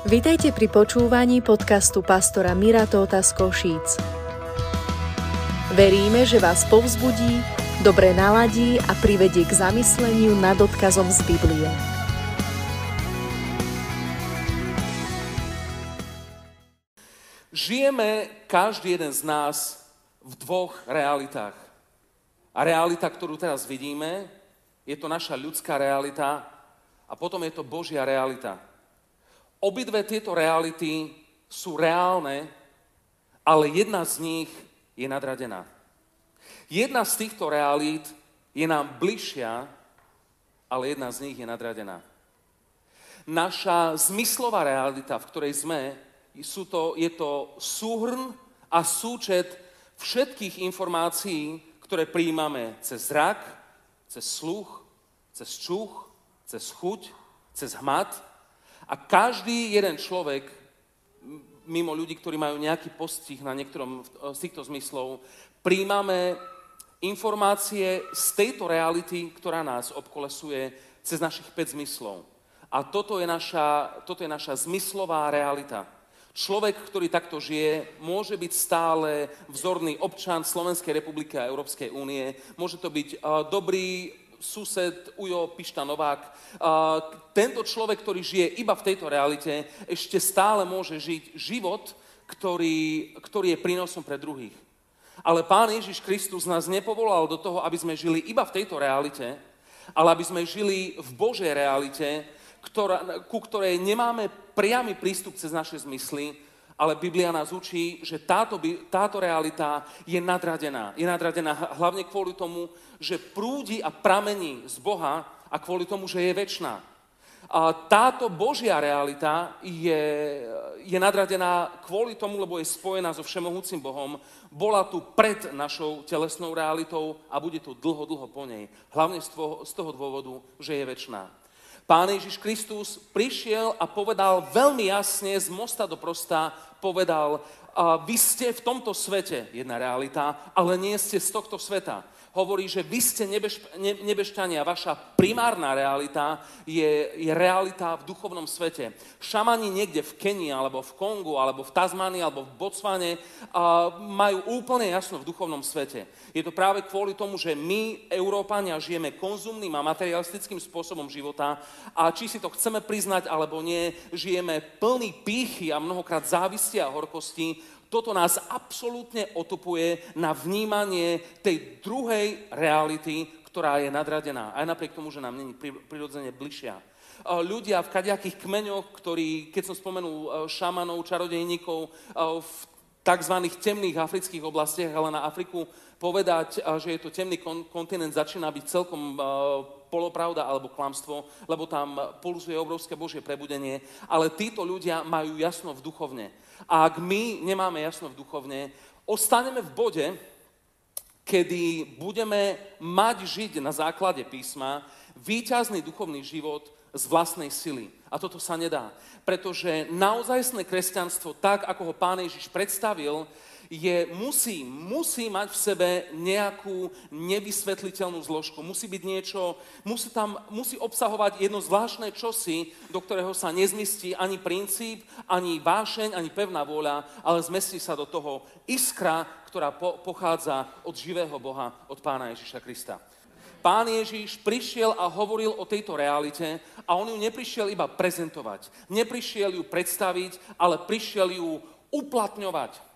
Vitajte pri počúvaní podcastu pastora Mira Tóta z Košíc. Veríme, že vás povzbudí, dobre naladí a privedie k zamysleniu nad odkazom z Biblie. Žijeme každý jeden z nás v dvoch realitách. A realita, ktorú teraz vidíme, je to naša ľudská realita a potom je to Božia realita. Obidve tieto reality sú reálne, ale jedna z nich je nadradená. Jedna z týchto realít je nám bližšia, ale jedna z nich je nadradená. Naša zmyslová realita, v ktorej sme, sú to, je to súhrn a súčet všetkých informácií, ktoré príjmame cez zrak, cez sluch, cez čuch, cez chuť, cez hmat. A každý jeden človek, mimo ľudí, ktorí majú nejaký postih na niektorom z týchto zmyslov, príjmame informácie z tejto reality, ktorá nás obkolesuje cez našich 5 zmyslov. A toto je naša, toto je naša zmyslová realita. Človek, ktorý takto žije, môže byť stále vzorný občan Slovenskej republiky a Európskej únie. Môže to byť uh, dobrý sused Ujo Pišta Novák. Tento človek, ktorý žije iba v tejto realite, ešte stále môže žiť život, ktorý, ktorý je prínosom pre druhých. Ale Pán Ježiš Kristus nás nepovolal do toho, aby sme žili iba v tejto realite, ale aby sme žili v Božej realite, ktorá, ku ktorej nemáme priamy prístup cez naše zmysly, ale Biblia nás učí, že táto, táto realita je nadradená. Je nadradená hlavne kvôli tomu, že prúdi a pramení z Boha a kvôli tomu, že je väčšiná. A táto Božia realita je, je nadradená kvôli tomu, lebo je spojená so Všemohúcim Bohom. Bola tu pred našou telesnou realitou a bude tu dlho, dlho po nej. Hlavne z toho, z toho dôvodu, že je väčšiná. Pán Ježiš Kristus prišiel a povedal veľmi jasne z mosta do prosta, povedal, vy ste v tomto svete jedna realita, ale nie ste z tohto sveta hovorí, že vy ste nebeš, ne, nebešťania, vaša primárna realita je, je realita v duchovnom svete. Šamani niekde v Kenii, alebo v Kongu, alebo v Tazmánii, alebo v Botsvane uh, majú úplne jasno v duchovnom svete. Je to práve kvôli tomu, že my, Európania, žijeme konzumným a materialistickým spôsobom života a či si to chceme priznať alebo nie, žijeme plný pýchy a mnohokrát závisti a horkosti, toto nás absolútne otupuje na vnímanie tej druhej reality, ktorá je nadradená. Aj napriek tomu, že nám není prirodzene bližšia. Ľudia v kadejakých kmeňoch, ktorí, keď som spomenul e, šamanov, čarodejníkov, e, v tzv. temných afrických oblastiach, ale na Afriku povedať, e, že je to temný kontinent, začína byť celkom polopravda alebo klamstvo, lebo tam pulzuje obrovské Božie prebudenie. Ale títo ľudia majú jasno v duchovne. A ak my nemáme jasno v duchovne, ostaneme v bode, kedy budeme mať žiť na základe písma výťazný duchovný život z vlastnej sily. A toto sa nedá. Pretože naozajstné kresťanstvo, tak ako ho pán Ježiš predstavil, je, musí, musí mať v sebe nejakú nevysvetliteľnú zložku. Musí byť niečo, musí tam, musí obsahovať jedno zvláštne čosi, do ktorého sa nezmistí ani princíp, ani vášeň, ani pevná vôľa, ale zmestí sa do toho iskra, ktorá po, pochádza od živého Boha, od pána Ježiša Krista. Pán Ježiš prišiel a hovoril o tejto realite a on ju neprišiel iba prezentovať. Neprišiel ju predstaviť, ale prišiel ju uplatňovať.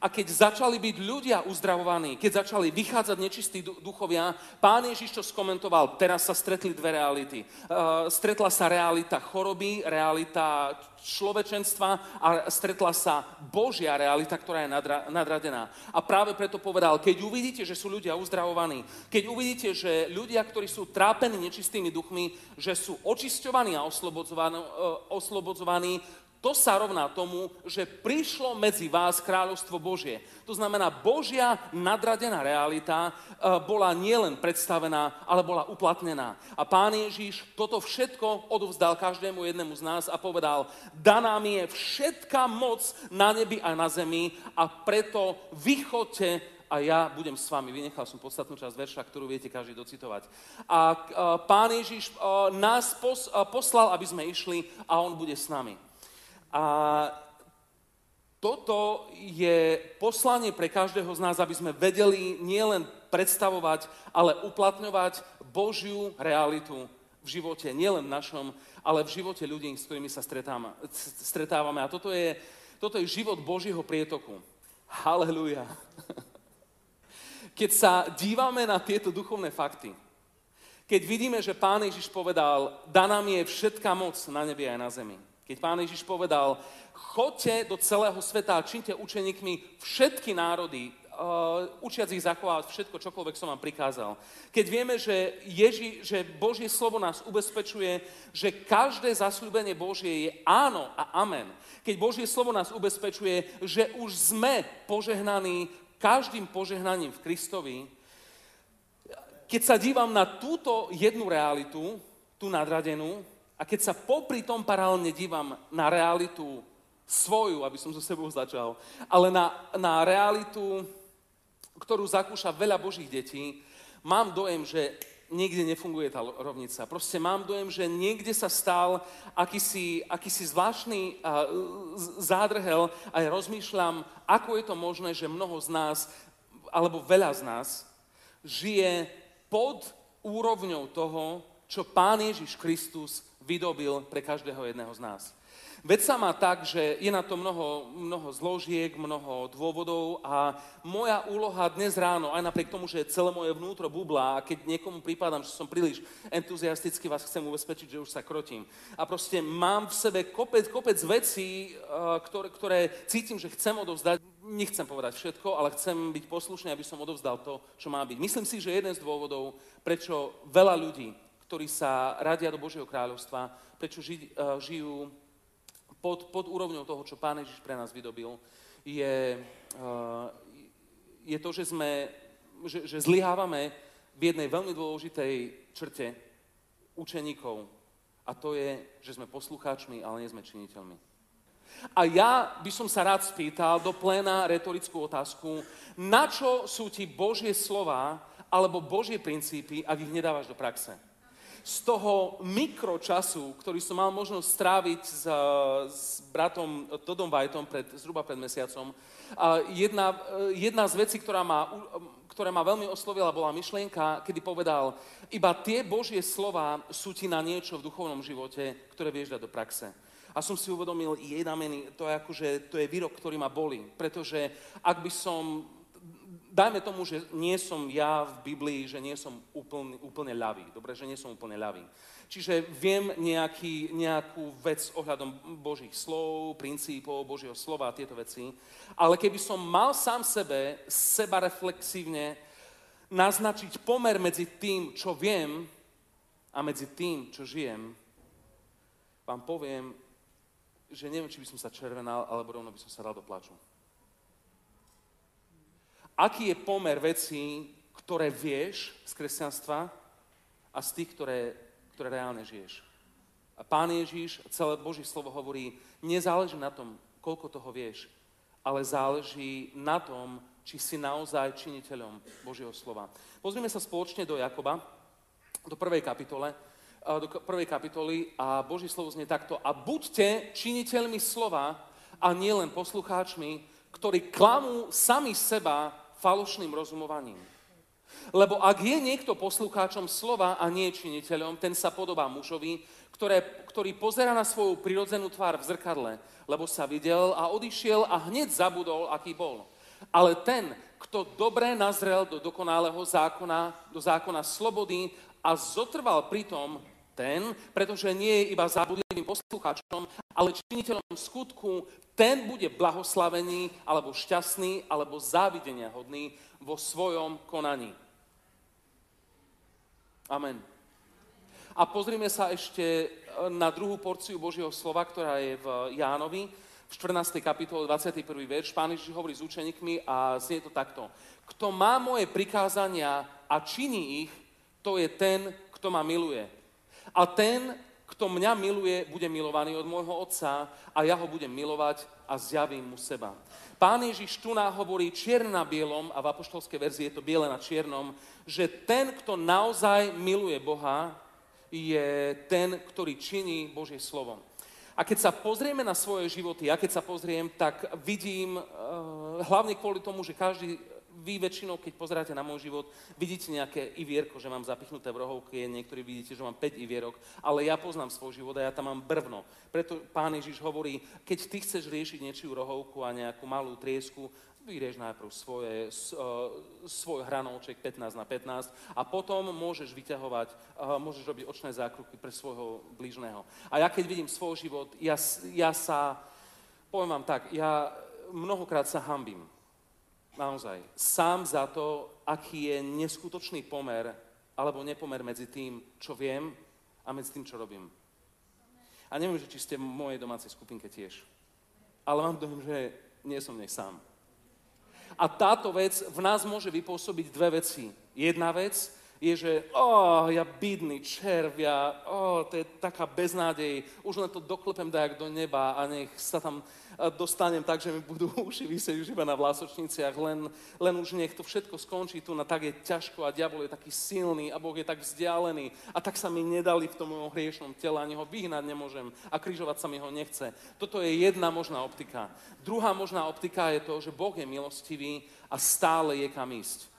A keď začali byť ľudia uzdravovaní, keď začali vychádzať nečistí duchovia, pán Ježiš to skomentoval, teraz sa stretli dve reality. Uh, stretla sa realita choroby, realita človečenstva a stretla sa Božia realita, ktorá je nadra, nadradená. A práve preto povedal, keď uvidíte, že sú ľudia uzdravovaní, keď uvidíte, že ľudia, ktorí sú trápení nečistými duchmi, že sú očisťovaní a oslobodzovaní, uh, oslobodzovaní to sa rovná tomu, že prišlo medzi vás kráľovstvo Božie. To znamená, Božia nadradená realita e, bola nielen predstavená, ale bola uplatnená. A pán Ježiš toto všetko odovzdal každému jednému z nás a povedal, daná mi je všetká moc na nebi a na zemi a preto vychoďte a ja budem s vami. Vynechal som podstatnú časť verša, ktorú viete každý docitovať. A e, pán Ježiš e, nás poslal, aby sme išli a on bude s nami. A toto je poslanie pre každého z nás, aby sme vedeli nielen predstavovať, ale uplatňovať Božiu realitu v živote, nielen v našom, ale v živote ľudí, s ktorými sa stretávame. A toto je, toto je život Božieho prietoku. Halelúja. Keď sa dívame na tieto duchovné fakty, keď vidíme, že Pán Ježiš povedal, daná mi je všetká moc na nebi aj na zemi. Keď Pán Ježiš povedal, chodte do celého sveta a činte učeníkmi všetky národy, uh, učiac ich zachovávať všetko, čokoľvek som vám prikázal. Keď vieme, že, Ježi, že Božie slovo nás ubezpečuje, že každé zasľúbenie Božie je áno a amen. Keď Božie slovo nás ubezpečuje, že už sme požehnaní každým požehnaním v Kristovi, keď sa dívam na túto jednu realitu, tú nadradenú, a keď sa popri tom paralelne dívam na realitu svoju, aby som so sebou začal, ale na, na realitu ktorú zakúša veľa Božích detí, mám dojem, že niekde nefunguje tá rovnica. Proste mám dojem, že niekde sa stal akýsi, akýsi zvláštny zádrhel a ja rozmýšľam, ako je to možné, že mnoho z nás, alebo veľa z nás, žije pod úrovňou toho, čo Pán Ježiš Kristus vydobil pre každého jedného z nás. Vec sa má tak, že je na to mnoho, mnoho zložiek, mnoho dôvodov a moja úloha dnes ráno, aj napriek tomu, že celé moje vnútro bublá a keď niekomu prípadám, že som príliš entuziasticky, vás chcem ubezpečiť, že už sa krotím. A proste mám v sebe kopec, kopec vecí, eh, ktoré, ktoré cítim, že chcem odovzdať. Nechcem povedať všetko, ale chcem byť poslušný, aby som odovzdal to, čo má byť. Myslím si, že jeden z dôvodov, prečo veľa ľudí, ktorí sa radia do Božieho kráľovstva, prečo ži, uh, žijú pod, pod úrovňou toho, čo Pán Ježiš pre nás vydobil, je, uh, je to, že, sme, že, že zlyhávame v jednej veľmi dôležitej črte učeníkov. A to je, že sme poslucháčmi, ale nie sme činiteľmi. A ja by som sa rád spýtal do pléna retorickú otázku, na čo sú ti Božie slova alebo Božie princípy, ak ich nedávaš do praxe? Z toho mikročasu, ktorý som mal možnosť stráviť s, s bratom Todom Vajtom pred, zhruba pred mesiacom, jedna, jedna z vecí, ktorá ma, ktorá ma veľmi oslovila, bola myšlienka, kedy povedal, iba tie Božie slova sú ti na niečo v duchovnom živote, ktoré vieš dať do praxe. A som si uvedomil, jedna meni, to je akože, to je výrok, ktorý ma boli. Pretože ak by som dajme tomu, že nie som ja v Biblii, že nie som úplne, úplne ľavý. Dobre, že nie som úplne ľavý. Čiže viem nejaký, nejakú vec ohľadom Božích slov, princípov, Božieho slova a tieto veci. Ale keby som mal sám sebe, seba reflexívne naznačiť pomer medzi tým, čo viem a medzi tým, čo žijem, vám poviem, že neviem, či by som sa červenal, alebo rovno by som sa dal do plaču aký je pomer vecí, ktoré vieš z kresťanstva a z tých, ktoré, ktoré reálne žiješ. A Pán Ježíš, celé Boží slovo hovorí, nezáleží na tom, koľko toho vieš, ale záleží na tom, či si naozaj činiteľom Božieho slova. Pozrieme sa spoločne do Jakoba, do prvej kapitole, do prvej kapitoly a Boží slovo znie takto. A buďte činiteľmi slova a nielen poslucháčmi, ktorí klamú sami seba falošným rozumovaním. Lebo ak je niekto poslucháčom slova a nie činiteľom, ten sa podobá mužovi, ktoré, ktorý pozera na svoju prirodzenú tvár v zrkadle, lebo sa videl a odišiel a hneď zabudol, aký bol. Ale ten, kto dobre nazrel do dokonalého zákona, do zákona slobody a zotrval pri tom, ten, pretože nie je iba zabudlivým poslucháčom, ale činiteľom skutku, ten bude blahoslavený, alebo šťastný, alebo závidenia hodný vo svojom konaní. Amen. A pozrime sa ešte na druhú porciu Božieho slova, ktorá je v Jánovi, v 14. kapitole 21. verš. Pán Ježiš hovorí s učeníkmi a znie to takto. Kto má moje prikázania a činí ich, to je ten, kto ma miluje. A ten, kto mňa miluje, bude milovaný od môjho Otca a ja ho budem milovať a zjavím mu seba. Pán Ježiš tu nám hovorí čierne na bielom, a v apoštolskej verzii je to biele na čiernom, že ten, kto naozaj miluje Boha, je ten, ktorý činí Božie slovo. A keď sa pozrieme na svoje životy, ja keď sa pozriem, tak vidím, uh, hlavne kvôli tomu, že každý, vy väčšinou, keď pozeráte na môj život, vidíte nejaké ivierko, že mám zapichnuté v rohovke, niektorí vidíte, že mám 5 ivierok, ale ja poznám svoj život a ja tam mám brvno. Preto pán Ježiš hovorí, keď ty chceš riešiť niečiu rohovku a nejakú malú triesku, vyrieš najprv svoje, svoj hranolček 15 na 15 a potom môžeš vyťahovať, môžeš robiť očné zákruky pre svojho blížneho. A ja keď vidím svoj život, ja, ja sa, poviem vám tak, ja mnohokrát sa hambím. Naozaj. Sám za to, aký je neskutočný pomer alebo nepomer medzi tým, čo viem a medzi tým, čo robím. A neviem, či ste v mojej domácej skupinke tiež. Ale mám dojem, že nie som nej sám. A táto vec v nás môže vypôsobiť dve veci. Jedna vec je, že oh, ja bídny červ, ja, oh, to je taká beznádej, už len to doklepem dajak do neba a nech sa tam dostanem tak, že mi budú uši vysieť už iba na vlásočniciach, len, len už nech to všetko skončí tu, na tak je ťažko a diabol je taký silný a Boh je tak vzdialený a tak sa mi nedali v tom mojom hriešnom tele, ani ho vyhnať nemôžem a križovať sa mi ho nechce. Toto je jedna možná optika. Druhá možná optika je to, že Boh je milostivý a stále je kam ísť.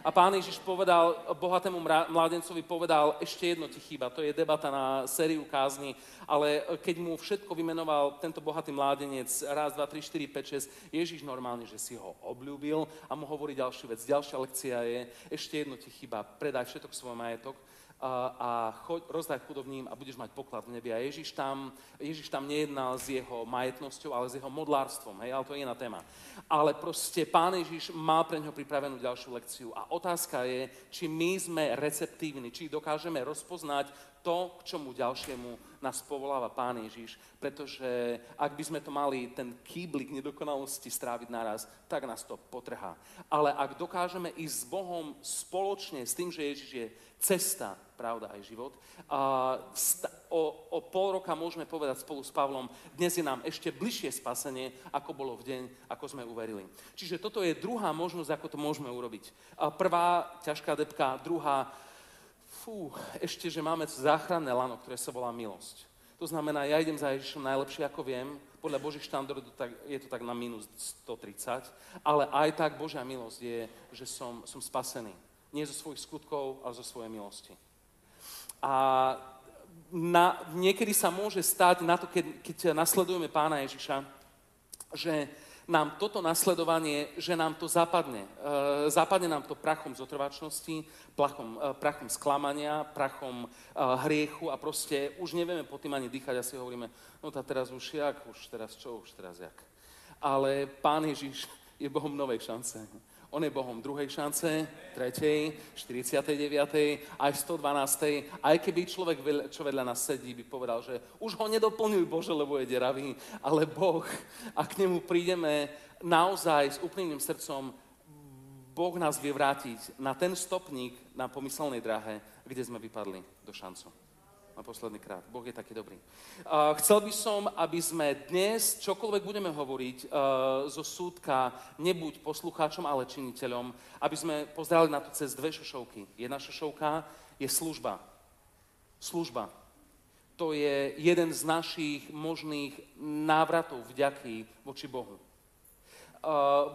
A pán Ježiš povedal, bohatému mládencovi povedal, ešte jedno ti chýba, to je debata na sériu kázni, ale keď mu všetko vymenoval tento bohatý mládenec, raz, dva, tri, štyri, 5, 6, Ježiš normálne, že si ho obľúbil a mu hovorí ďalšiu vec. Ďalšia lekcia je, ešte jedno ti chýba, predaj všetok svoj majetok a choď, rozdaj chudobným a budeš mať poklad v nebi. A Ježiš tam, Ježiš tam nejednal s jeho majetnosťou, ale s jeho modlárstvom, hej, ale to je iná téma. Ale proste Pán Ježiš mal pre neho pripravenú ďalšiu lekciu. A otázka je, či my sme receptívni, či dokážeme rozpoznať to, k čomu ďalšiemu nás povoláva Pán Ježiš. Pretože ak by sme to mali, ten kýblik nedokonalosti stráviť naraz, tak nás to potrhá. Ale ak dokážeme ísť s Bohom spoločne s tým, že Ježiš je cesta, pravda aj život. A o, o pol roka môžeme povedať spolu s Pavlom, dnes je nám ešte bližšie spasenie, ako bolo v deň, ako sme uverili. Čiže toto je druhá možnosť, ako to môžeme urobiť. A prvá, ťažká depka, druhá, fú, ešte, že máme záchranné lano, ktoré sa volá milosť. To znamená, ja idem za Ježišom najlepšie, ako viem, podľa Božích štandardov je to tak na minus 130, ale aj tak Božia milosť je, že som, som spasený nie zo svojich skutkov, ale zo svojej milosti. A na, niekedy sa môže stať na to, keď, keď nasledujeme pána Ježiša, že nám toto nasledovanie, že nám to zapadne. E, zapadne nám to prachom zotrvačnosti, prachom, e, prachom sklamania, prachom e, hriechu a proste už nevieme po tým ani dýchať a si hovoríme, no tá teraz už jak, už teraz čo, už teraz jak. Ale Pán Ježiš je Bohom novej šance. On je Bohom druhej šance, tretej, 49. aj 112. Aj keby človek, čo vedľa nás sedí, by povedal, že už ho nedoplňuj Bože, lebo je deravý, ale Boh, a k nemu prídeme naozaj s úplným srdcom, Boh nás vie vrátiť na ten stopník na pomyselnej dráhe, kde sme vypadli do šancu na posledný krát. Boh je taký dobrý. Uh, chcel by som, aby sme dnes, čokoľvek budeme hovoriť uh, zo súdka, nebuď poslucháčom, ale činiteľom, aby sme pozerali na to cez dve šošovky. Jedna šošovka je služba. Služba. To je jeden z našich možných návratov vďaky voči Bohu.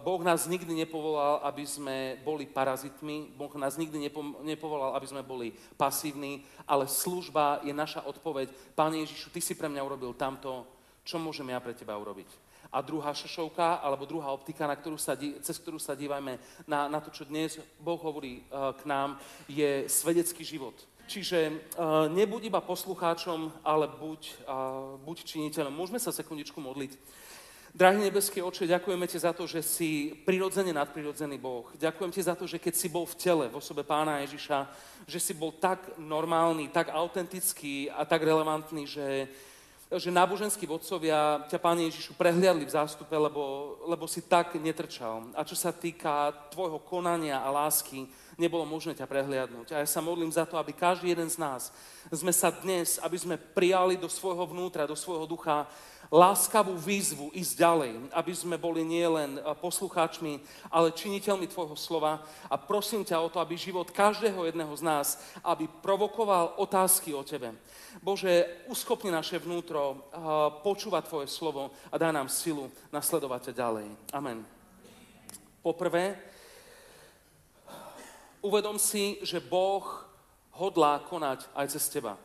Boh nás nikdy nepovolal, aby sme boli parazitmi, Boh nás nikdy nepovolal, aby sme boli pasívni, ale služba je naša odpoveď. Pane Ježišu, Ty si pre mňa urobil tamto, čo môžem ja pre Teba urobiť? A druhá šošovka, alebo druhá optika, na ktorú sa, cez ktorú sa dívajme na, na to, čo dnes Boh hovorí uh, k nám, je svedecký život. Čiže uh, nebuď iba poslucháčom, ale buď, uh, buď činiteľom. Môžeme sa sekundičku modliť. Drahý nebeský oče, ďakujeme ti za to, že si prirodzene nadprirodzený Boh. Ďakujem ti za to, že keď si bol v tele, v osobe pána Ježiša, že si bol tak normálny, tak autentický a tak relevantný, že, že náboženskí vodcovia ťa, Páne Ježišu, prehliadli v zástupe, lebo, lebo si tak netrčal. A čo sa týka tvojho konania a lásky, nebolo možné ťa prehliadnúť. A ja sa modlím za to, aby každý jeden z nás sme sa dnes, aby sme prijali do svojho vnútra, do svojho ducha láskavú výzvu ísť ďalej, aby sme boli nielen poslucháčmi, ale činiteľmi Tvojho slova. A prosím ťa o to, aby život každého jedného z nás, aby provokoval otázky o Tebe. Bože, uschopni naše vnútro počúvať Tvoje slovo a daj nám silu nasledovať ťa ďalej. Amen. Poprvé, uvedom si, že Boh hodlá konať aj cez teba.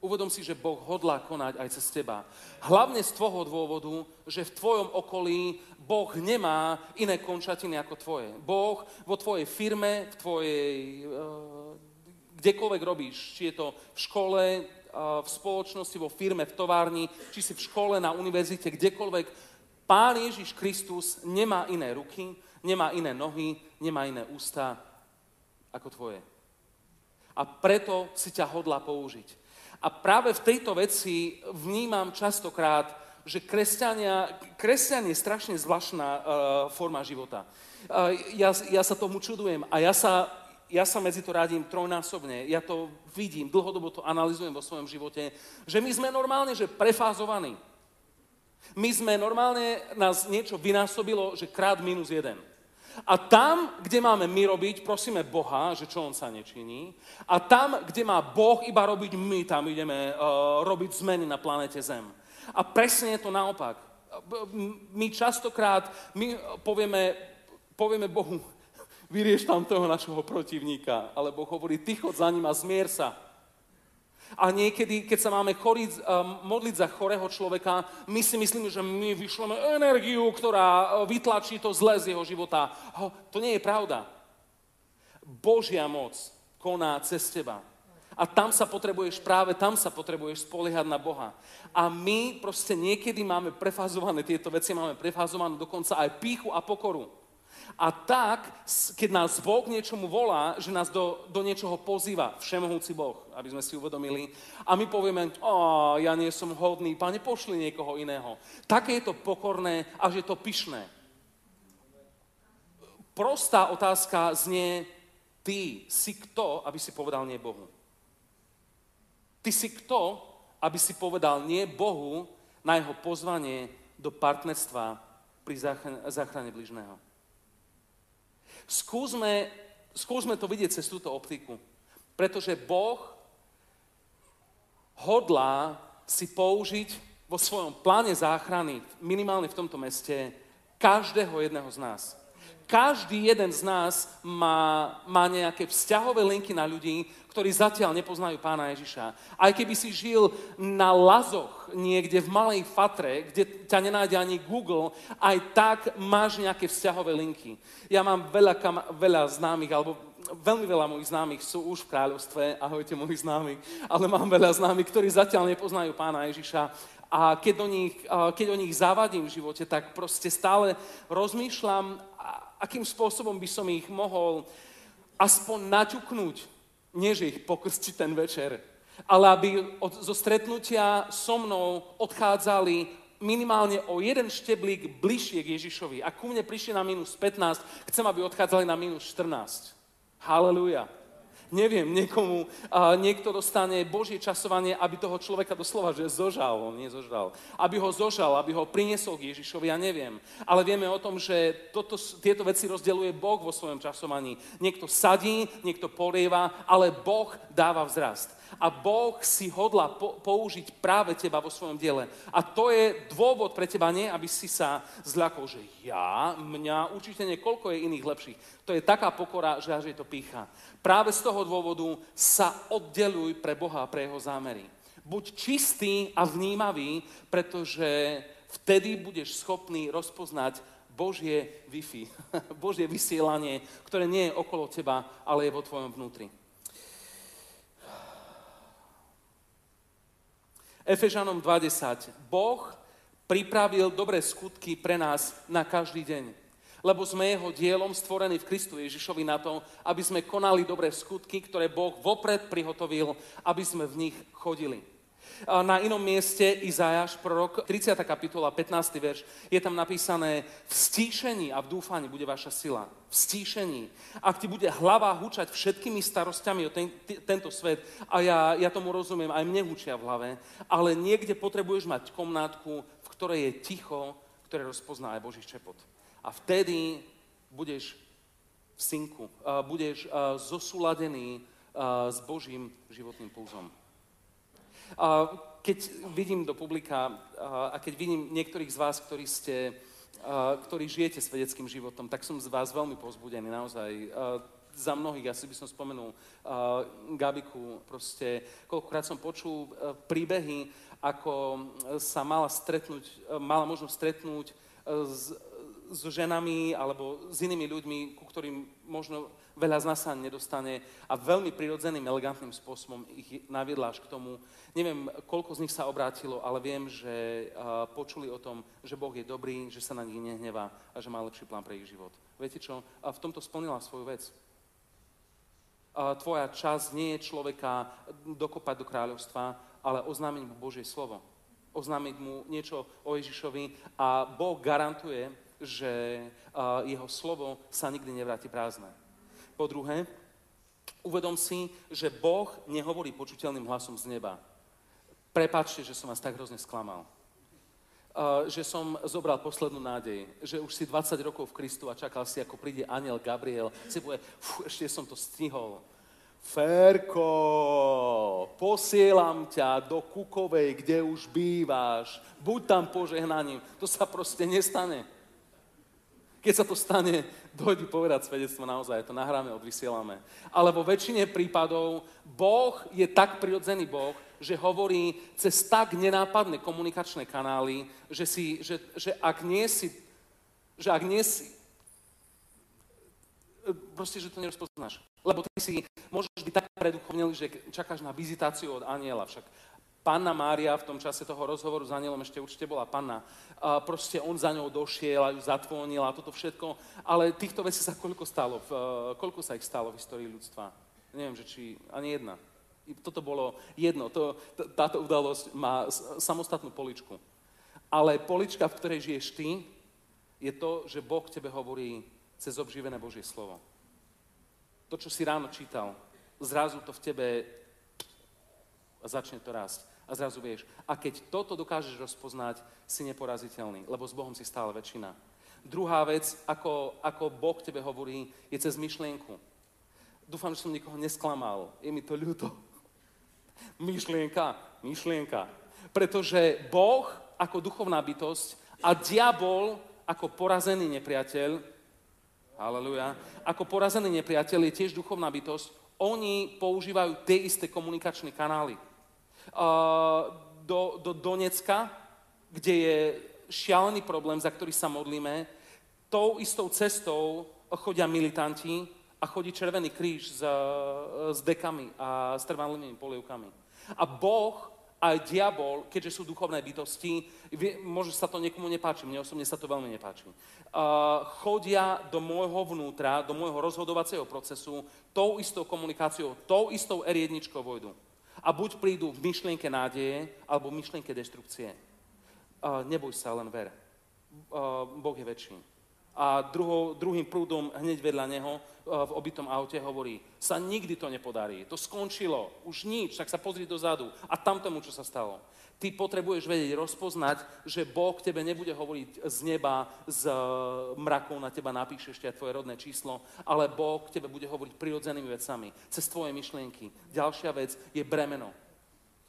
Uvedom si, že Boh hodlá konať aj cez teba. Hlavne z toho dôvodu, že v tvojom okolí Boh nemá iné končatiny ako tvoje. Boh vo tvojej firme, v tvojej, eh, kdekoľvek robíš, či je to v škole, eh, v spoločnosti, vo firme, v továrni, či si v škole, na univerzite, kdekoľvek, Pán Ježiš Kristus nemá iné ruky, nemá iné nohy, nemá iné ústa ako tvoje. A preto si ťa hodla použiť. A práve v tejto veci vnímam častokrát, že kresťania, kresťan je strašne zvláštna uh, forma života. Uh, ja, ja sa tomu čudujem a ja sa, ja sa medzi to radím trojnásobne. Ja to vidím, dlhodobo to analizujem vo svojom živote, že my sme normálne, že prefázovaní. My sme normálne, nás niečo vynásobilo, že krát minus jeden. A tam, kde máme my robiť, prosíme Boha, že čo on sa nečiní. A tam, kde má Boh iba robiť, my tam ideme uh, robiť zmeny na planete Zem. A presne je to naopak. My častokrát my povieme, povieme Bohu, vyrieš tam toho našeho protivníka. Ale Boh hovorí, ty chod za ním a zmier sa. A niekedy, keď sa máme choriť, um, modliť za chorého človeka, my si myslíme, že my vyšleme energiu, ktorá uh, vytlačí to zle z jeho života. To nie je pravda. Božia moc koná cez teba. A tam sa potrebuješ, práve tam sa potrebuješ spoliehať na Boha. A my proste niekedy máme prefazované tieto veci, máme prefazované dokonca aj píchu a pokoru. A tak, keď nás Boh niečomu volá, že nás do, do niečoho pozýva, všemohúci Boh, aby sme si uvedomili, a my povieme, o, ja nie som hodný, pane, pošli niekoho iného. Také je to pokorné a že je to pyšné. Prostá otázka znie, ty si kto, aby si povedal nie Bohu? Ty si kto, aby si povedal nie Bohu na jeho pozvanie do partnerstva pri záchrane bližného? Skúsme, skúsme to vidieť cez túto optiku. Pretože Boh hodlá si použiť vo svojom pláne záchrany, minimálne v tomto meste, každého jedného z nás. Každý jeden z nás má, má nejaké vzťahové linky na ľudí, ktorí zatiaľ nepoznajú pána Ježiša. Aj keby si žil na lazoch niekde v malej fatre, kde ťa nenájde ani Google, aj tak máš nejaké vzťahové linky. Ja mám veľa, kam, veľa známych, alebo veľmi veľa mojich známych sú už v kráľovstve, ahojte moji známi, ale mám veľa známych, ktorí zatiaľ nepoznajú pána Ježiša a keď o nich, keď o nich zavadím v živote, tak proste stále rozmýšľam, akým spôsobom by som ich mohol aspoň naťuknúť nie že ich pokrsti ten večer, ale aby od, zo stretnutia so mnou odchádzali minimálne o jeden šteblík bližšie k Ježišovi. A ku mne prišli na minus 15, chcem, aby odchádzali na minus 14. Halelujá neviem, niekomu, a niekto dostane Božie časovanie, aby toho človeka doslova, že zožal, on nie zožal, aby ho zožal, aby ho priniesol k Ježišovi, ja neviem. Ale vieme o tom, že toto, tieto veci rozdeluje Boh vo svojom časovaní. Niekto sadí, niekto polieva, ale Boh dáva vzrast a Boh si hodla po, použiť práve teba vo svojom diele. A to je dôvod pre teba, nie aby si sa zľakol, že ja, mňa, určite niekoľko je iných lepších. To je taká pokora, že až je to pícha. Práve z toho dôvodu sa oddeluj pre Boha pre jeho zámery. Buď čistý a vnímavý, pretože vtedy budeš schopný rozpoznať Božie Wi-Fi, Božie vysielanie, ktoré nie je okolo teba, ale je vo tvojom vnútri. Efežanom 2.10. Boh pripravil dobré skutky pre nás na každý deň. Lebo sme jeho dielom stvorení v Kristu Ježišovi na to, aby sme konali dobré skutky, ktoré Boh vopred prihotovil, aby sme v nich chodili. Na inom mieste Izajáš, prorok, 30. kapitola, 15. verš, je tam napísané v stíšení a v dúfaní bude vaša sila. V stíšení. Ak ti bude hlava hučať všetkými starostiami o ten, t- tento svet, a ja, ja tomu rozumiem, aj mne hučia v hlave, ale niekde potrebuješ mať komnátku, v ktorej je ticho, ktoré rozpozná aj Boží šepot. A vtedy budeš v synku, budeš zosúladený s Božím životným pulzom. Keď vidím do publika a keď vidím niektorých z vás, ktorí ste, ktorí žijete svedeckým životom, tak som z vás veľmi pozbudený, naozaj. Za mnohých, asi by som spomenul Gabiku, proste, koľkokrát som počul príbehy, ako sa mala stretnúť, mala možnosť stretnúť s, s ženami alebo s inými ľuďmi, ku ktorým možno veľa z nás sa nedostane a veľmi prirodzeným, elegantným spôsobom ich naviedla až k tomu. Neviem, koľko z nich sa obrátilo, ale viem, že uh, počuli o tom, že Boh je dobrý, že sa na nich nehnevá a že má lepší plán pre ich život. Viete čo? A v tomto splnila svoju vec. Uh, tvoja časť nie je človeka dokopať do kráľovstva, ale oznámiť mu Božie slovo. Oznámiť mu niečo o Ježišovi a Boh garantuje, že jeho slovo sa nikdy nevráti prázdne. Po druhé, uvedom si, že Boh nehovorí počuteľným hlasom z neba. Prepačte, že som vás tak hrozne sklamal. Že som zobral poslednú nádej, že už si 20 rokov v Kristu a čakal si, ako príde aniel Gabriel, si povie, fú, ešte som to stihol. Ferko, posielam ťa do Kukovej, kde už býváš. Buď tam požehnaním. To sa proste nestane. Keď sa to stane, dojdi povedať svedectvo naozaj, to nahráme, odvysielame. Ale vo väčšine prípadov Boh je tak prirodzený Boh, že hovorí cez tak nenápadné komunikačné kanály, že, si, že, že ak nie si, že ak nie si, proste, že to nerozpoznáš. Lebo ty si môžeš byť tak preduchovnelý, že čakáš na vizitáciu od aniela. Však Panna Mária v tom čase toho rozhovoru s anielom ešte určite bola panna. A proste on za ňou došiel a ju zatvonil a toto všetko. Ale týchto vecí sa koľko stalo? V, koľko sa ich stalo v histórii ľudstva? Neviem, že či ani jedna. Toto bolo jedno. To, táto udalosť má samostatnú poličku. Ale polička, v ktorej žiješ ty, je to, že Boh tebe hovorí cez obživené Božie slovo. To, čo si ráno čítal, zrazu to v tebe a začne to rásť a zrazu vieš. A keď toto dokážeš rozpoznať, si neporaziteľný, lebo s Bohom si stále väčšina. Druhá vec, ako, ako Boh tebe hovorí, je cez myšlienku. Dúfam, že som nikoho nesklamal. Je mi to ľúto. Myšlienka, myšlienka. Pretože Boh ako duchovná bytosť a diabol ako porazený nepriateľ, haleluja, ako porazený nepriateľ je tiež duchovná bytosť, oni používajú tie isté komunikačné kanály do, do Donecka, kde je šialený problém, za ktorý sa modlíme. Tou istou cestou chodia militanti a chodí Červený kríž s, s dekami a s trvanlivými polievkami. A Boh aj diabol, keďže sú duchovné bytosti, môže sa to niekomu nepáči, mne osobne sa to veľmi nepáči, uh, chodia do môjho vnútra, do môjho rozhodovacieho procesu tou istou komunikáciou, tou istou eriedničkou vojdu a buď prídu v myšlienke nádeje, alebo v myšlienke destrukcie. Uh, neboj sa, len ver. Uh, boh je väčší. A druhou, druhým prúdom hneď vedľa neho uh, v obytom aute hovorí, sa nikdy to nepodarí, to skončilo, už nič, tak sa pozri dozadu a tam tomu, čo sa stalo. Ty potrebuješ vedieť, rozpoznať, že Boh tebe nebude hovoriť z neba, z e, mrakov na teba napíše ešte aj tvoje rodné číslo, ale Boh tebe bude hovoriť prirodzenými vecami, cez tvoje myšlienky. Ďalšia vec je bremeno.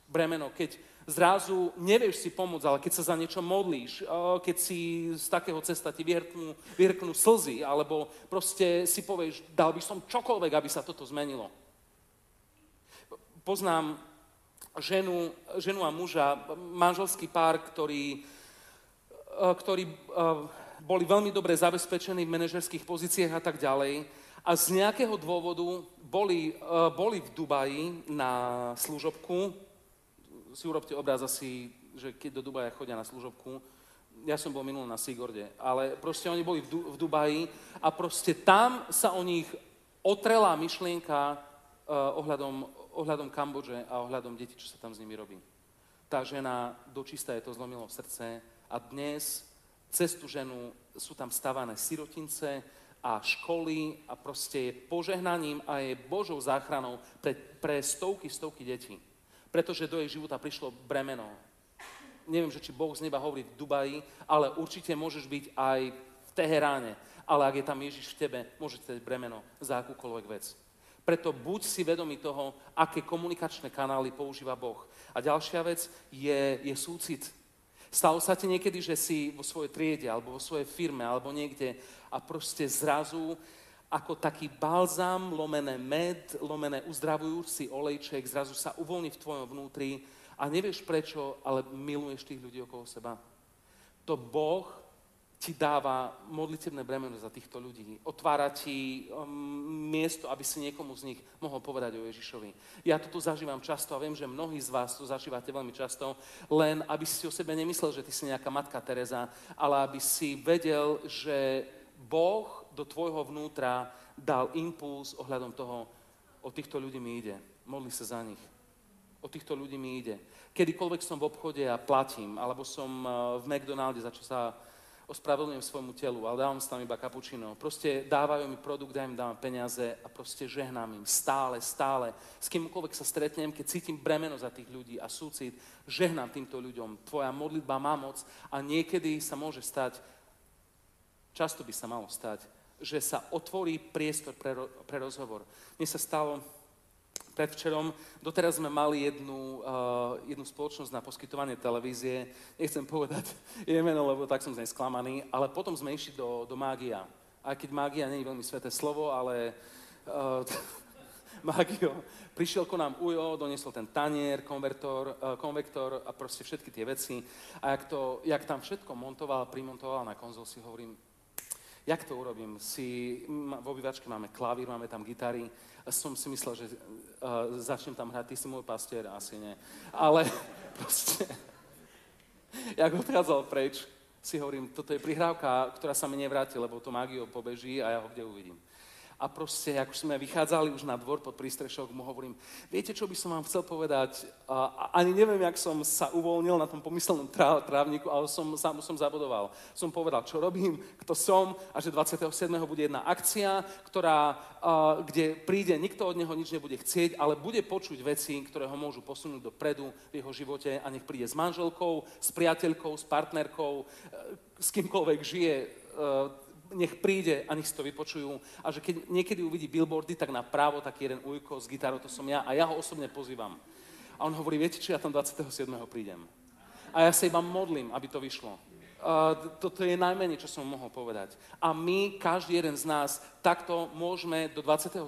Bremeno, keď zrazu nevieš si pomôcť, ale keď sa za niečo modlíš, e, keď si z takého cesta ti vyhrknú, vyhrknú slzy, alebo proste si povieš, dal by som čokoľvek, aby sa toto zmenilo. Poznám ženu, ženu a muža, manželský pár, ktorí, eh, ktorí eh, boli veľmi dobre zabezpečení v manažerských pozíciách a tak ďalej. A z nejakého dôvodu boli, eh, boli v Dubaji na služobku. Si urobte obraz asi, že keď do Dubaja chodia na služobku. Ja som bol minulý na Sigorde, ale proste oni boli v, du- v Dubaji a proste tam sa o nich otrela myšlienka uh, ohľadom ohľadom Kambodže a ohľadom detí, čo sa tam s nimi robí. tá žena dočista je to zlomilo srdce a dnes cez tú ženu sú tam stavané sirotince a školy a proste je požehnaním a je Božou záchranou pre, pre stovky, stovky detí. Pretože do jej života prišlo bremeno. Neviem, že či Boh z neba hovorí v Dubaji, ale určite môžeš byť aj v Teheráne. Ale ak je tam Ježiš v tebe, môžete bremeno za akúkoľvek vec. Preto buď si vedomý toho, aké komunikačné kanály používa Boh. A ďalšia vec je, je súcit. Stalo sa ti niekedy, že si vo svojej triede, alebo vo svojej firme, alebo niekde a proste zrazu ako taký balzam, lomené med, lomené uzdravujúci olejček, zrazu sa uvoľní v tvojom vnútri a nevieš prečo, ale miluješ tých ľudí okolo seba. To Boh ti dáva modlitebné bremeno za týchto ľudí. Otvára ti um, miesto, aby si niekomu z nich mohol povedať o Ježišovi. Ja toto zažívam často a viem, že mnohí z vás to zažívate veľmi často, len aby si o sebe nemyslel, že ty si nejaká matka Teresa, ale aby si vedel, že Boh do tvojho vnútra dal impuls ohľadom toho, o týchto ľudí mi ide. Modli sa za nich. O týchto ľudí mi ide. Kedykoľvek som v obchode a platím, alebo som uh, v McDonalde, za čo sa ospravedlňujem svojmu telu, ale dávam si tam iba kapučino. Proste dávajú mi produkt, ja im dávam peniaze a proste žehnám im stále, stále. S kýmkoľvek sa stretnem, keď cítim bremeno za tých ľudí a súcit, žehnám týmto ľuďom. Tvoja modlitba má moc a niekedy sa môže stať, často by sa malo stať, že sa otvorí priestor pre, pre rozhovor. Mne sa stalo, predvčerom. Doteraz sme mali jednu, uh, jednu spoločnosť na poskytovanie televízie. Nechcem povedať je meno, lebo tak som z nej sklamaný, ale potom sme išli do, do mágia. Aj keď mágia nie je veľmi sveté slovo, ale uh, mágio. Prišiel ko nám Ujo, doniesol ten tanier, konvertor, uh, konvektor a proste všetky tie veci. A jak, to, jak tam všetko montoval, primontoval na konzol, si hovorím, jak to urobím? Si, v obývačke máme klavír, máme tam gitary, som si myslel, že uh, začnem tam hrať, ty si môj pastier, asi nie. Ale proste, jak odchádzal preč, si hovorím, toto je prihrávka, ktorá sa mi nevráti, lebo to mágiou pobeží a ja ho kde uvidím. A proste, ako sme vychádzali už na dvor pod prístrešok, mu hovorím, viete, čo by som vám chcel povedať? A, ani neviem, jak som sa uvoľnil na tom pomyselnom trávniku, ale som, sám som zabudoval. Som povedal, čo robím, kto som a že 27. bude jedna akcia, ktorá, kde príde, nikto od neho nič nebude chcieť, ale bude počuť veci, ktoré ho môžu posunúť dopredu v jeho živote a nech príde s manželkou, s priateľkou, s partnerkou, e, s kýmkoľvek žije e, nech príde a nech si to vypočujú. A že keď niekedy uvidí billboardy, tak na právo taký jeden ujko s gitarou, to som ja. A ja ho osobne pozývam. A on hovorí, viete čo, ja tam 27. prídem. A ja sa iba modlím, aby to vyšlo. Uh, toto je najmenej, čo som mohol povedať. A my, každý jeden z nás, takto môžeme do 27.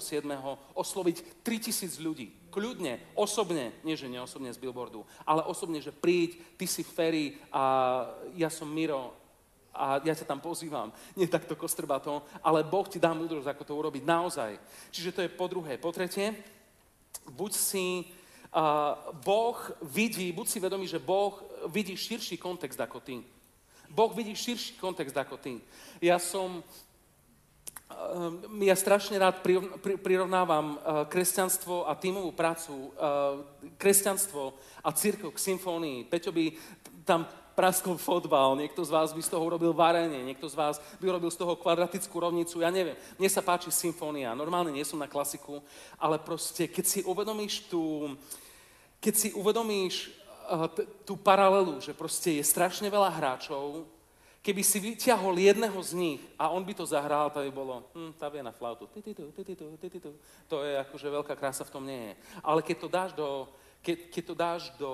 osloviť 3000 ľudí. Kľudne, osobne, nie že neosobne z billboardu, ale osobne, že príď, ty si Ferry a ja som Miro a ja ťa tam pozývam. Nie takto kostrbato, ale Boh ti dá múdrosť, ako to urobiť naozaj. Čiže to je po druhé. Po tretie, buď si uh, Boh vidí, buď si vedomý, že Boh vidí širší kontext ako ty. Boh vidí širší kontext ako ty. Ja som, ja strašne rád prirovnávam kresťanstvo a tímovú prácu, kresťanstvo a církev k symfónii. Peťo by tam praskol fotbal, niekto z vás by z toho urobil varenie, niekto z vás by urobil z toho kvadratickú rovnicu, ja neviem. Mne sa páči symfónia, normálne nie som na klasiku, ale proste, keď si uvedomíš tú, keď si uvedomíš t- tú paralelu, že proste je strašne veľa hráčov, keby si vyťahol jedného z nich a on by to zahral, to by bolo, hm, tá vie na flautu, to je akože veľká krása v tom nie je. Ale keď to dáš do, keď, keď to dáš do,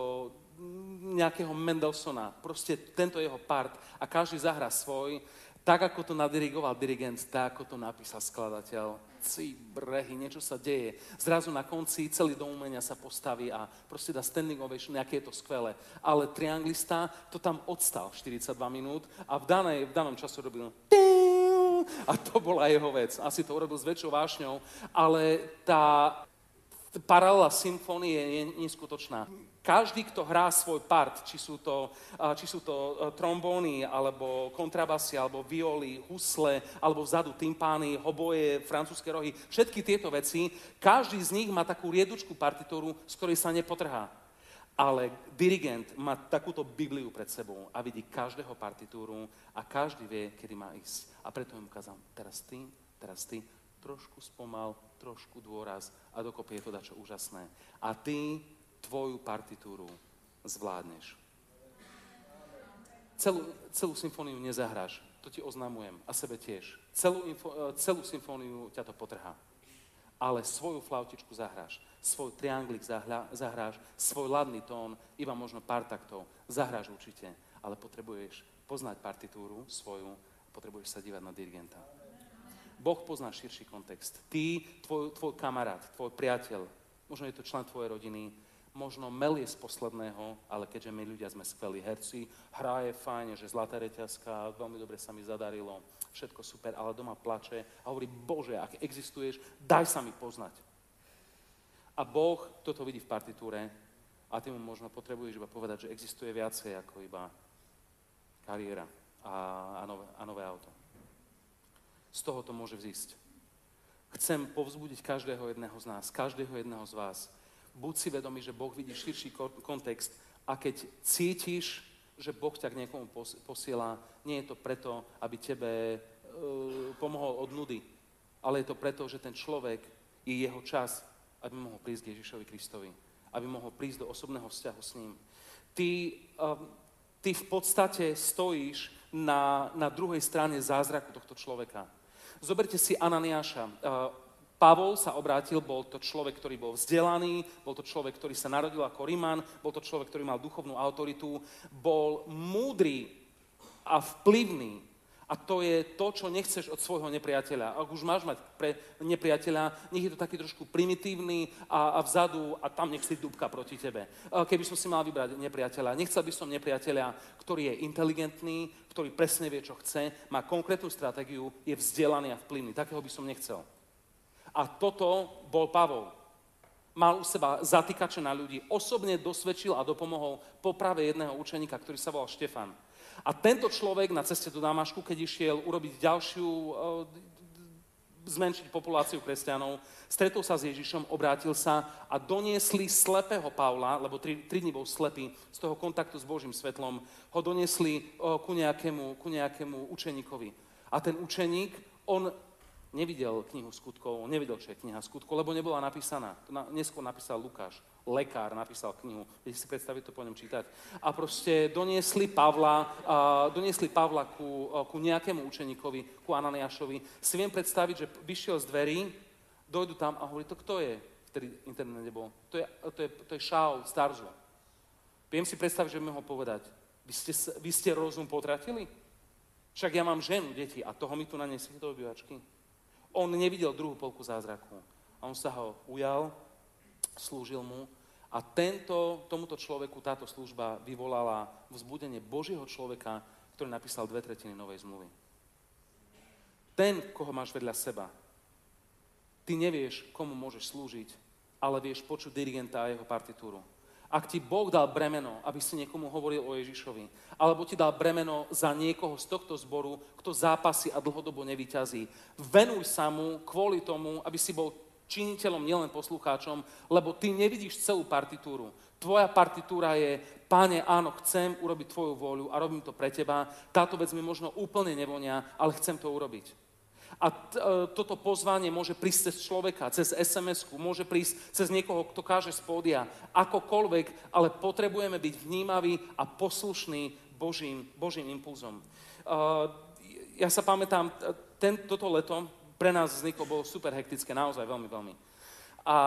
nejakého Mendelsona, proste tento jeho part a každý zahrá svoj, tak ako to nadirigoval dirigent, tak ako to napísal skladateľ. Cí brehy, niečo sa deje. Zrazu na konci celý dom umenia sa postaví a proste dá standing ovation, aké je to skvelé. Ale trianglista to tam odstal 42 minút a v, danej, v danom času robil a to bola jeho vec. Asi to urobil s väčšou vášňou, ale tá paralela symfónie je neskutočná každý, kto hrá svoj part, či sú to, či sú to e, trombóny, alebo kontrabasy, alebo violy, husle, alebo vzadu tympány, hoboje, francúzske rohy, všetky tieto veci, každý z nich má takú riedučku partitúru, z ktorej sa nepotrhá. Ale dirigent má takúto Bibliu pred sebou a vidí každého partitúru a každý vie, kedy má ísť. A preto im ukázal, teraz ty, teraz ty, trošku spomal, trošku dôraz a dokopy je to dačo úžasné. A ty tvoju partitúru zvládneš. Celú, celú symfóniu nezahráš, to ti oznamujem a sebe tiež. Celú, info, celú symfóniu ťa to potrhá ale svoju flautičku zahráš, svoj trianglik zahráš, svoj ladný tón, iba možno pár taktov, zahráš určite, ale potrebuješ poznať partitúru svoju, potrebuješ sa dívať na dirigenta. Boh pozná širší kontext. Ty, tvoj, tvoj kamarát, tvoj priateľ, možno je to člen tvojej rodiny, možno melie z posledného, ale keďže my ľudia sme skvelí herci, hra je fajn, že zlatá reťazka, veľmi dobre sa mi zadarilo, všetko super, ale doma plače a hovorí, Bože, ak existuješ, daj sa mi poznať. A Boh toto vidí v partitúre a ty mu možno potrebuješ iba povedať, že existuje viacej ako iba kariéra a, a, nové, a nové auto. Z toho to môže vzísť. Chcem povzbudiť každého jedného z nás, každého jedného z vás. Buď si vedomý, že Boh vidí širší kontext a keď cítiš, že Boh ťa k niekomu posiela, nie je to preto, aby tebe e, pomohol od nudy, ale je to preto, že ten človek je jeho čas, aby mohol prísť k Ježišovi Kristovi, aby mohol prísť do osobného vzťahu s ním. Ty, e, ty v podstate stojíš na, na druhej strane zázraku tohto človeka. Zoberte si Ananiáša. E, Pavol sa obrátil, bol to človek, ktorý bol vzdelaný, bol to človek, ktorý sa narodil ako Riman, bol to človek, ktorý mal duchovnú autoritu, bol múdry a vplyvný. A to je to, čo nechceš od svojho nepriateľa. Ak už máš mať pre nepriateľa, nech je to taký trošku primitívny a, a vzadu a tam nech si dúbka proti tebe. Keby som si mal vybrať nepriateľa, nechcel by som nepriateľa, ktorý je inteligentný, ktorý presne vie, čo chce, má konkrétnu stratégiu, je vzdelaný a vplyvný. Takého by som nechcel. A toto bol Pavol. Mal u seba zatýkače na ľudí, osobne dosvedčil a dopomohol poprave jedného učeníka, ktorý sa volal Štefan. A tento človek na ceste do Damašku, keď išiel urobiť ďalšiu, e, zmenšiť populáciu kresťanov, stretol sa s Ježišom, obrátil sa a doniesli slepého Pavla, lebo tri, tri dní bol slepý, z toho kontaktu s Božím svetlom, ho doniesli e, ku nejakému, ku nejakému učeníkovi. A ten učeník, on nevidel knihu skutkov, on nevidel, čo je kniha skutkov, lebo nebola napísaná. To na, neskôr napísal Lukáš, lekár napísal knihu. Viete si predstaviť to po ňom čítať. A proste doniesli Pavla, a doniesli Pavla ku, ku nejakému učeníkovi, ku Ananiášovi. Si viem predstaviť, že vyšiel z dverí, dojdu tam a hovorí, to kto je? Vtedy internet nebol. To je, to je, to je Šaul z Tarzu. Viem si predstaviť, že by mohol povedať, vy ste, vy ste rozum potratili? Však ja mám ženu, deti a toho mi tu nanesli do obývačky on nevidel druhú polku zázraku. A on sa ho ujal, slúžil mu a tento, tomuto človeku táto služba vyvolala vzbudenie Božieho človeka, ktorý napísal dve tretiny novej zmluvy. Ten, koho máš vedľa seba, ty nevieš, komu môžeš slúžiť, ale vieš počuť dirigenta a jeho partitúru. Ak ti Boh dal bremeno, aby si niekomu hovoril o Ježišovi, alebo ti dal bremeno za niekoho z tohto zboru, kto zápasí a dlhodobo nevyťazí, venuj sa mu kvôli tomu, aby si bol činiteľom, nielen poslucháčom, lebo ty nevidíš celú partitúru. Tvoja partitúra je, páne, áno, chcem urobiť tvoju vôľu a robím to pre teba. Táto vec mi možno úplne nevonia, ale chcem to urobiť. A t- e, toto pozvanie môže prísť cez človeka, cez SMS-ku, môže prísť cez niekoho, kto káže z pódia, akokoľvek, ale potrebujeme byť vnímaví a poslušní Božím, Božím impulzom. Uh, ja sa pamätám, ten, toto leto pre nás z Niko bolo super hektické, naozaj veľmi, veľmi. A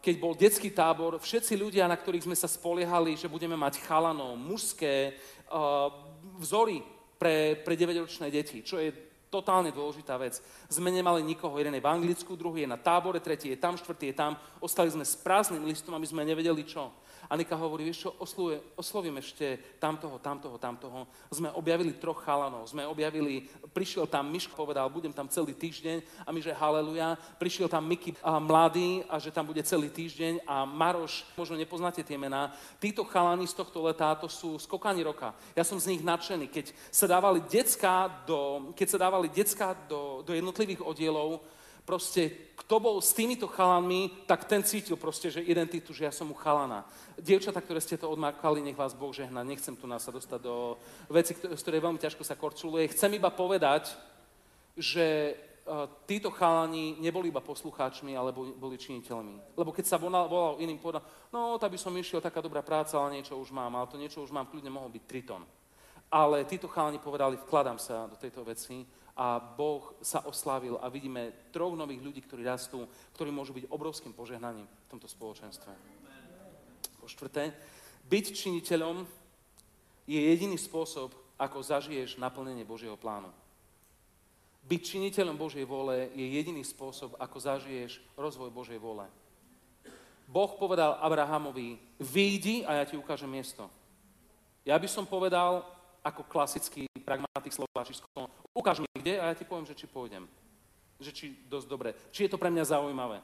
keď bol detský tábor, všetci ľudia, na ktorých sme sa spoliehali, že budeme mať chalanov, mužské uh, vzory pre, pre 9-ročné deti, čo je Totálne dôležitá vec. Sme nemali nikoho, jeden je v Anglicku, druhý je na tábore, tretí je tam, štvrtý je tam. Ostali sme s prázdnym listom, aby sme nevedeli čo. Anika hovorí, vieš čo, oslovuje, oslovím ešte tamtoho, tamtoho, tamtoho. Sme objavili troch chalanov, sme objavili, prišiel tam Miško, povedal, budem tam celý týždeň a my, že haleluja. Prišiel tam Miky a mladý a že tam bude celý týždeň a Maroš, možno nepoznáte tie mená. Títo chalani z tohto leta, to sú skokani roka. Ja som z nich nadšený. Keď sa dávali decka do, keď sa dávali decka do, do jednotlivých oddielov, Proste, kto bol s týmito chalanmi, tak ten cítil proste, že identitu, že ja som mu chalana. Dievčatá, ktoré ste to odmákali, nech vás Boh žehna. Nechcem tu nás sa dostať do veci, z ktorej veľmi ťažko sa korčuluje. Chcem iba povedať, že títo chalani neboli iba poslucháčmi, ale boli, činiteľmi. Lebo keď sa volal, volal iným, povedal, no, tak by som išiel, taká dobrá práca, ale niečo už mám, ale to niečo už mám, kľudne mohol byť Triton. Ale títo chalani povedali, vkladám sa do tejto veci a Boh sa oslávil a vidíme troch nových ľudí, ktorí rastú, ktorí môžu byť obrovským požehnaním v tomto spoločenstve. Po štvrté, byť činiteľom je jediný spôsob, ako zažiješ naplnenie Božieho plánu. Byť činiteľom Božej vole je jediný spôsob, ako zažiješ rozvoj Božej vole. Boh povedal Abrahamovi, výjdi a ja ti ukážem miesto. Ja by som povedal, ako klasický pragmatik slováčisko, ukáž mi kde a ja ti poviem, že či pôjdem. Že či dosť dobre. Či je to pre mňa zaujímavé.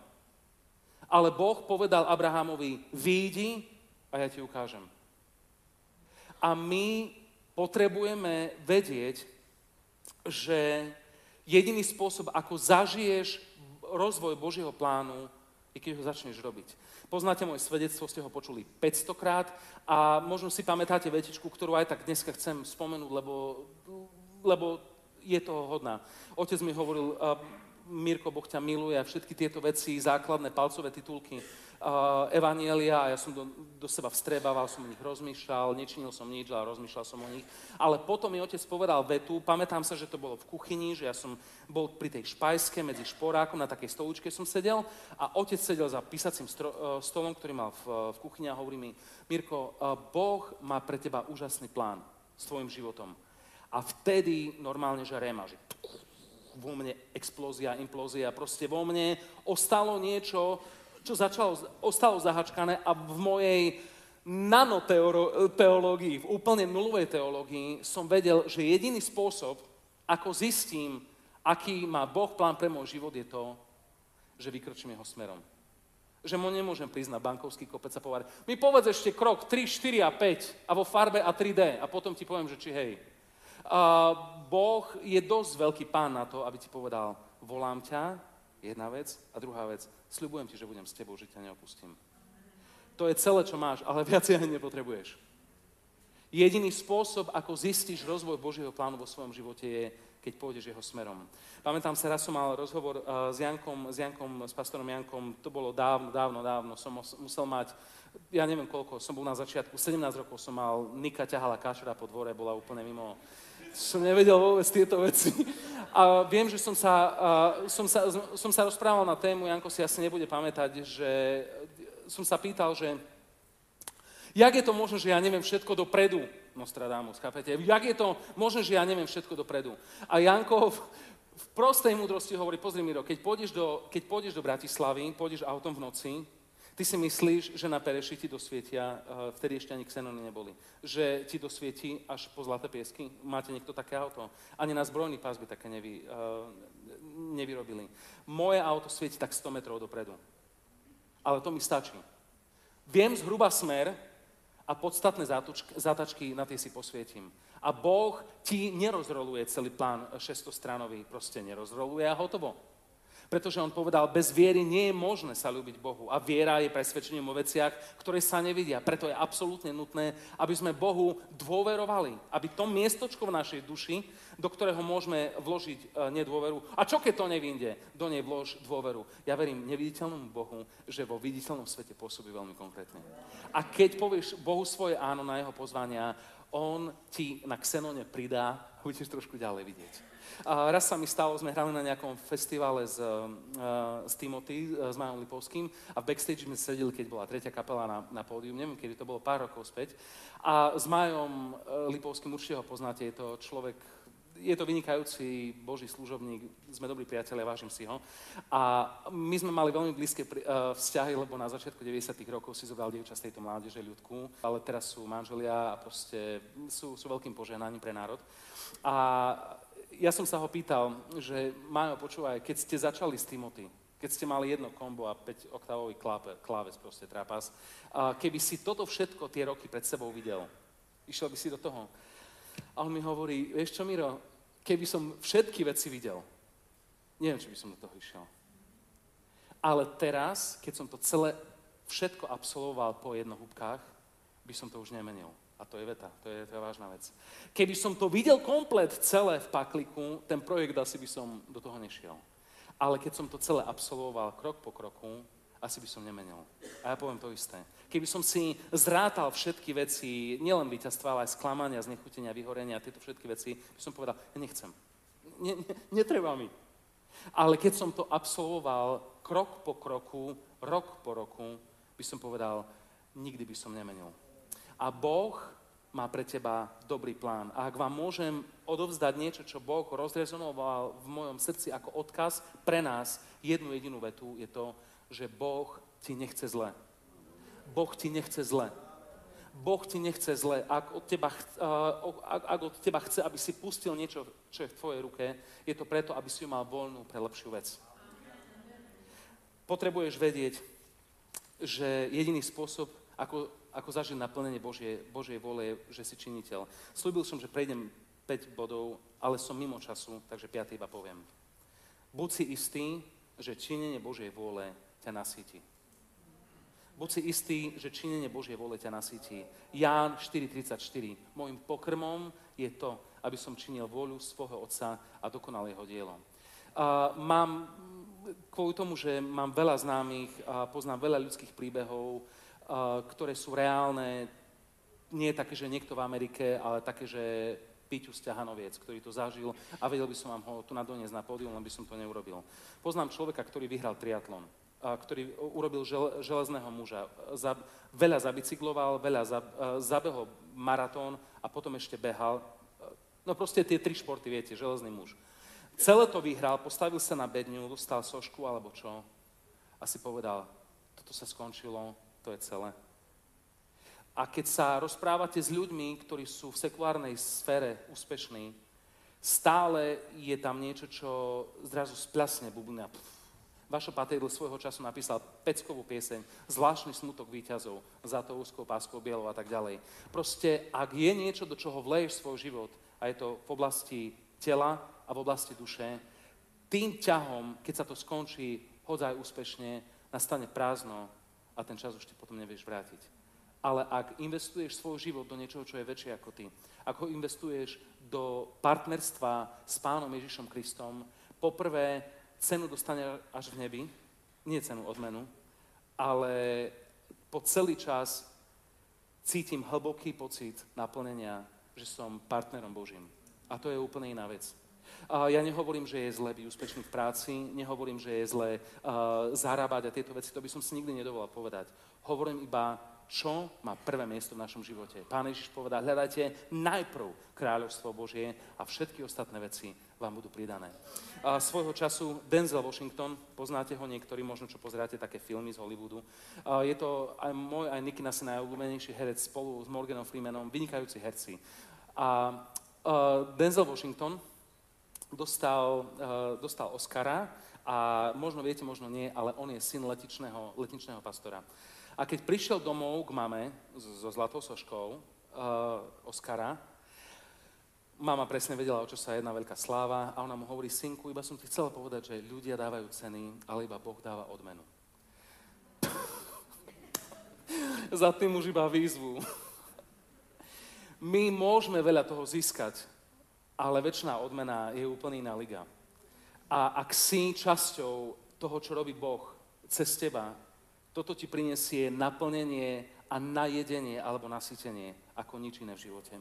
Ale Boh povedal Abrahamovi, výjdi a ja ti ukážem. A my potrebujeme vedieť, že jediný spôsob, ako zažiješ rozvoj Božieho plánu, je keď ho začneš robiť. Poznáte moje svedectvo, ste ho počuli 500 krát a možno si pamätáte vetičku, ktorú aj tak dneska chcem spomenúť, lebo, lebo je toho hodná. Otec mi hovoril, uh, Mirko, Boh ťa miluje a všetky tieto veci, základné palcové titulky uh, Evanielia a ja som do, do seba vstrebával, som o nich rozmýšľal, nečinil som nič, ale rozmýšľal som o nich. Ale potom mi otec povedal vetu, pamätám sa, že to bolo v kuchyni, že ja som bol pri tej špajske medzi šporákom, na takej stoličke som sedel a otec sedel za písacím stro, uh, stolom, ktorý mal v, v kuchyni a hovorí mi, Mirko, uh, Boh má pre teba úžasný plán s tvojim životom. A vtedy normálne, že réma, že vo mne explózia, implózia, proste vo mne ostalo niečo, čo začalo, ostalo zahačkané a v mojej nanoteológii, v úplne nulovej teológii som vedel, že jediný spôsob, ako zistím, aký má Boh plán pre môj život, je to, že vykročím jeho smerom. Že mu nemôžem prísť na bankovský kopec a povedať, mi povedz ešte krok 3, 4 a 5 a vo farbe a 3D a potom ti poviem, že či hej. Uh, boh je dosť veľký pán na to, aby ti povedal, volám ťa, jedna vec, a druhá vec, Sľubujem ti, že budem s tebou, že ťa neopustím. To je celé, čo máš, ale viac ani nepotrebuješ. Jediný spôsob, ako zistíš rozvoj Božieho plánu vo svojom živote je, keď pôjdeš jeho smerom. Pamätám sa, raz som mal rozhovor uh, s, Jankom, s Jankom, s pastorom Jankom, to bolo dávno, dávno, dávno, som musel mať, ja neviem koľko, som bol na začiatku, 17 rokov som mal, Nika ťahala kašra po dvore, bola úplne mimo, som nevedel vôbec tieto veci. A viem, že som sa, som sa, som sa rozprával na tému, Janko si asi nebude pamätať, že som sa pýtal, že jak je to možné, že ja neviem všetko dopredu, Nostradamus, chápete? Jak je to možné, že ja neviem všetko dopredu? A Janko v, v prostej múdrosti hovorí, pozri Miro, keď pôjdeš do, keď pôjdeš do Bratislavy, pôjdeš autom v noci, Ty si myslíš, že na Pereši ti dosvietia, uh, vtedy ešte ani xenony neboli, že ti dosvieti až po zlaté piesky? Máte niekto také auto? Ani na zbrojný pás by také nevy, uh, nevyrobili. Moje auto svieti tak 100 metrov dopredu. Ale to mi stačí. Viem zhruba smer a podstatné zátačky na tie si posvietím. A Boh ti nerozroluje celý plán 600 stranový, proste nerozroluje a hotovo. Pretože on povedal, bez viery nie je možné sa ľúbiť Bohu. A viera je presvedčením o veciach, ktoré sa nevidia. Preto je absolútne nutné, aby sme Bohu dôverovali. Aby to miestočko v našej duši, do ktorého môžeme vložiť e, nedôveru. A čo keď to nevinde? Do nej vlož dôveru. Ja verím neviditeľnému Bohu, že vo viditeľnom svete pôsobí veľmi konkrétne. A keď povieš Bohu svoje áno na jeho pozvania, on ti na Xenone pridá a budeš trošku ďalej vidieť. A raz sa mi stalo, sme hrali na nejakom festivale s, uh, s Timothy, uh, s Majom Lipovským a v backstage sme sedeli, keď bola tretia kapela na, na pódium, neviem, kedy to bolo pár rokov späť. A s Majom uh, Lipovským určite ho poznáte, je to človek, je to vynikajúci Boží služobník, sme dobrí priatelia, vážim si ho. A my sme mali veľmi blízke vzťahy, lebo na začiatku 90. rokov si zobral dievča z tejto mládeže ľudku, ale teraz sú manželia a proste sú, sú veľkým poženaním pre národ. A ja som sa ho pýtal, že Majo, počúvaj, keď ste začali s Timothy, keď ste mali jedno kombo a 5-oktávový kláves, proste trápas, a keby si toto všetko tie roky pred sebou videl, išiel by si do toho. A on mi hovorí, vieš čo, Miro, keby som všetky veci videl, neviem, či by som do toho išiel. Ale teraz, keď som to celé všetko absolvoval po jednohúbkách, by som to už nemenil. A to je veta, to je, to je vážna vec. Keby som to videl komplet celé v pakliku, ten projekt asi by som do toho nešiel. Ale keď som to celé absolvoval krok po kroku, asi by som nemenil. A ja poviem to isté. Keby som si zrátal všetky veci, nielen víťazstva, ale aj sklamania, znechutenia, vyhorenia, tieto všetky veci, by som povedal, ja nechcem. Ne, ne, netreba mi. Ale keď som to absolvoval krok po kroku, rok po roku, by som povedal, nikdy by som nemenil. A Boh má pre teba dobrý plán. A ak vám môžem odovzdať niečo, čo Boh rozrezonoval v mojom srdci ako odkaz pre nás, jednu jedinú vetu, je to, že Boh ti nechce zle. Boh ti nechce zle. Boh ti nechce zle. Ak od, teba, ak, ak od teba chce, aby si pustil niečo, čo je v tvojej ruke, je to preto, aby si ju mal voľnú pre lepšiu vec. Potrebuješ vedieť, že jediný spôsob, ako ako zažiť naplnenie Božie, Božej vôle, že si činiteľ. Slúbil som, že prejdem 5 bodov, ale som mimo času, takže 5 iba poviem. Buď si istý, že činenie Božej vôle ťa nasíti. Buď si istý, že činenie Božej vôle ťa nasíti. Ján 4.34. Mojím pokrmom je to, aby som činil vôľu svojho Otca a dokonal jeho dielo. Uh, mám, kvôli tomu, že mám veľa známych, uh, poznám veľa ľudských príbehov, ktoré sú reálne, nie také, že niekto v Amerike, ale také, že Piťu Stehanoviec, ktorý to zažil a vedel by som vám ho tu nadoniesť na pódium, len by som to neurobil. Poznám človeka, ktorý vyhral triatlon, ktorý urobil žel, železného muža. Za, veľa zabicykloval, veľa za, zabehol maratón a potom ešte behal. No proste tie tri športy, viete, železný muž. Celé to vyhral, postavil sa na bedňu, dostal sošku alebo čo a si povedal, toto sa skončilo, to je celé. A keď sa rozprávate s ľuďmi, ktorí sú v sekulárnej sfére úspešní, stále je tam niečo, čo zrazu splasne bublina. Vašo Patejdl svojho času napísal peckovú pieseň, zvláštny smutok výťazov, za to úzkou páskou bielou a tak ďalej. Proste, ak je niečo, do čoho vleješ svoj život, a je to v oblasti tela a v oblasti duše, tým ťahom, keď sa to skončí hodzaj úspešne, nastane prázdno a ten čas už ti potom nevieš vrátiť. Ale ak investuješ svoj život do niečoho, čo je väčšie ako ty, ak ho investuješ do partnerstva s Pánom Ježišom Kristom, poprvé cenu dostane až v nebi, nie cenu odmenu, ale po celý čas cítim hlboký pocit naplnenia, že som partnerom Božím. A to je úplne iná vec. Ja nehovorím, že je zle byť úspešný v práci, nehovorím, že je uh, zarábať a tieto veci, to by som si nikdy nedovolal povedať. Hovorím iba, čo má prvé miesto v našom živote. Pán Ježiš povedal, hľadajte najprv kráľovstvo Božie a všetky ostatné veci vám budú pridané. A svojho času Denzel Washington, poznáte ho niektorí, možno čo pozeráte také filmy z Hollywoodu. A je to aj môj, aj Nicky Nasi najobľúbenejší herec spolu s Morganom Freemanom, vynikajúci herci. A uh, Denzel Washington, dostal, uh, dostal Oscara a možno viete, možno nie, ale on je syn letičného, letičného pastora. A keď prišiel domov k mame so zlatou soškou uh, Oscara, mama presne vedela, o čo sa jedná veľká sláva a ona mu hovorí, synku, iba som ti chcela povedať, že ľudia dávajú ceny, ale iba Boh dáva odmenu. Za tým už iba výzvu. My môžeme veľa toho získať, ale väčšiná odmena je úplne iná liga. A ak si časťou toho, čo robí Boh cez teba, toto ti prinesie naplnenie a najedenie alebo nasytenie ako nič iné v živote.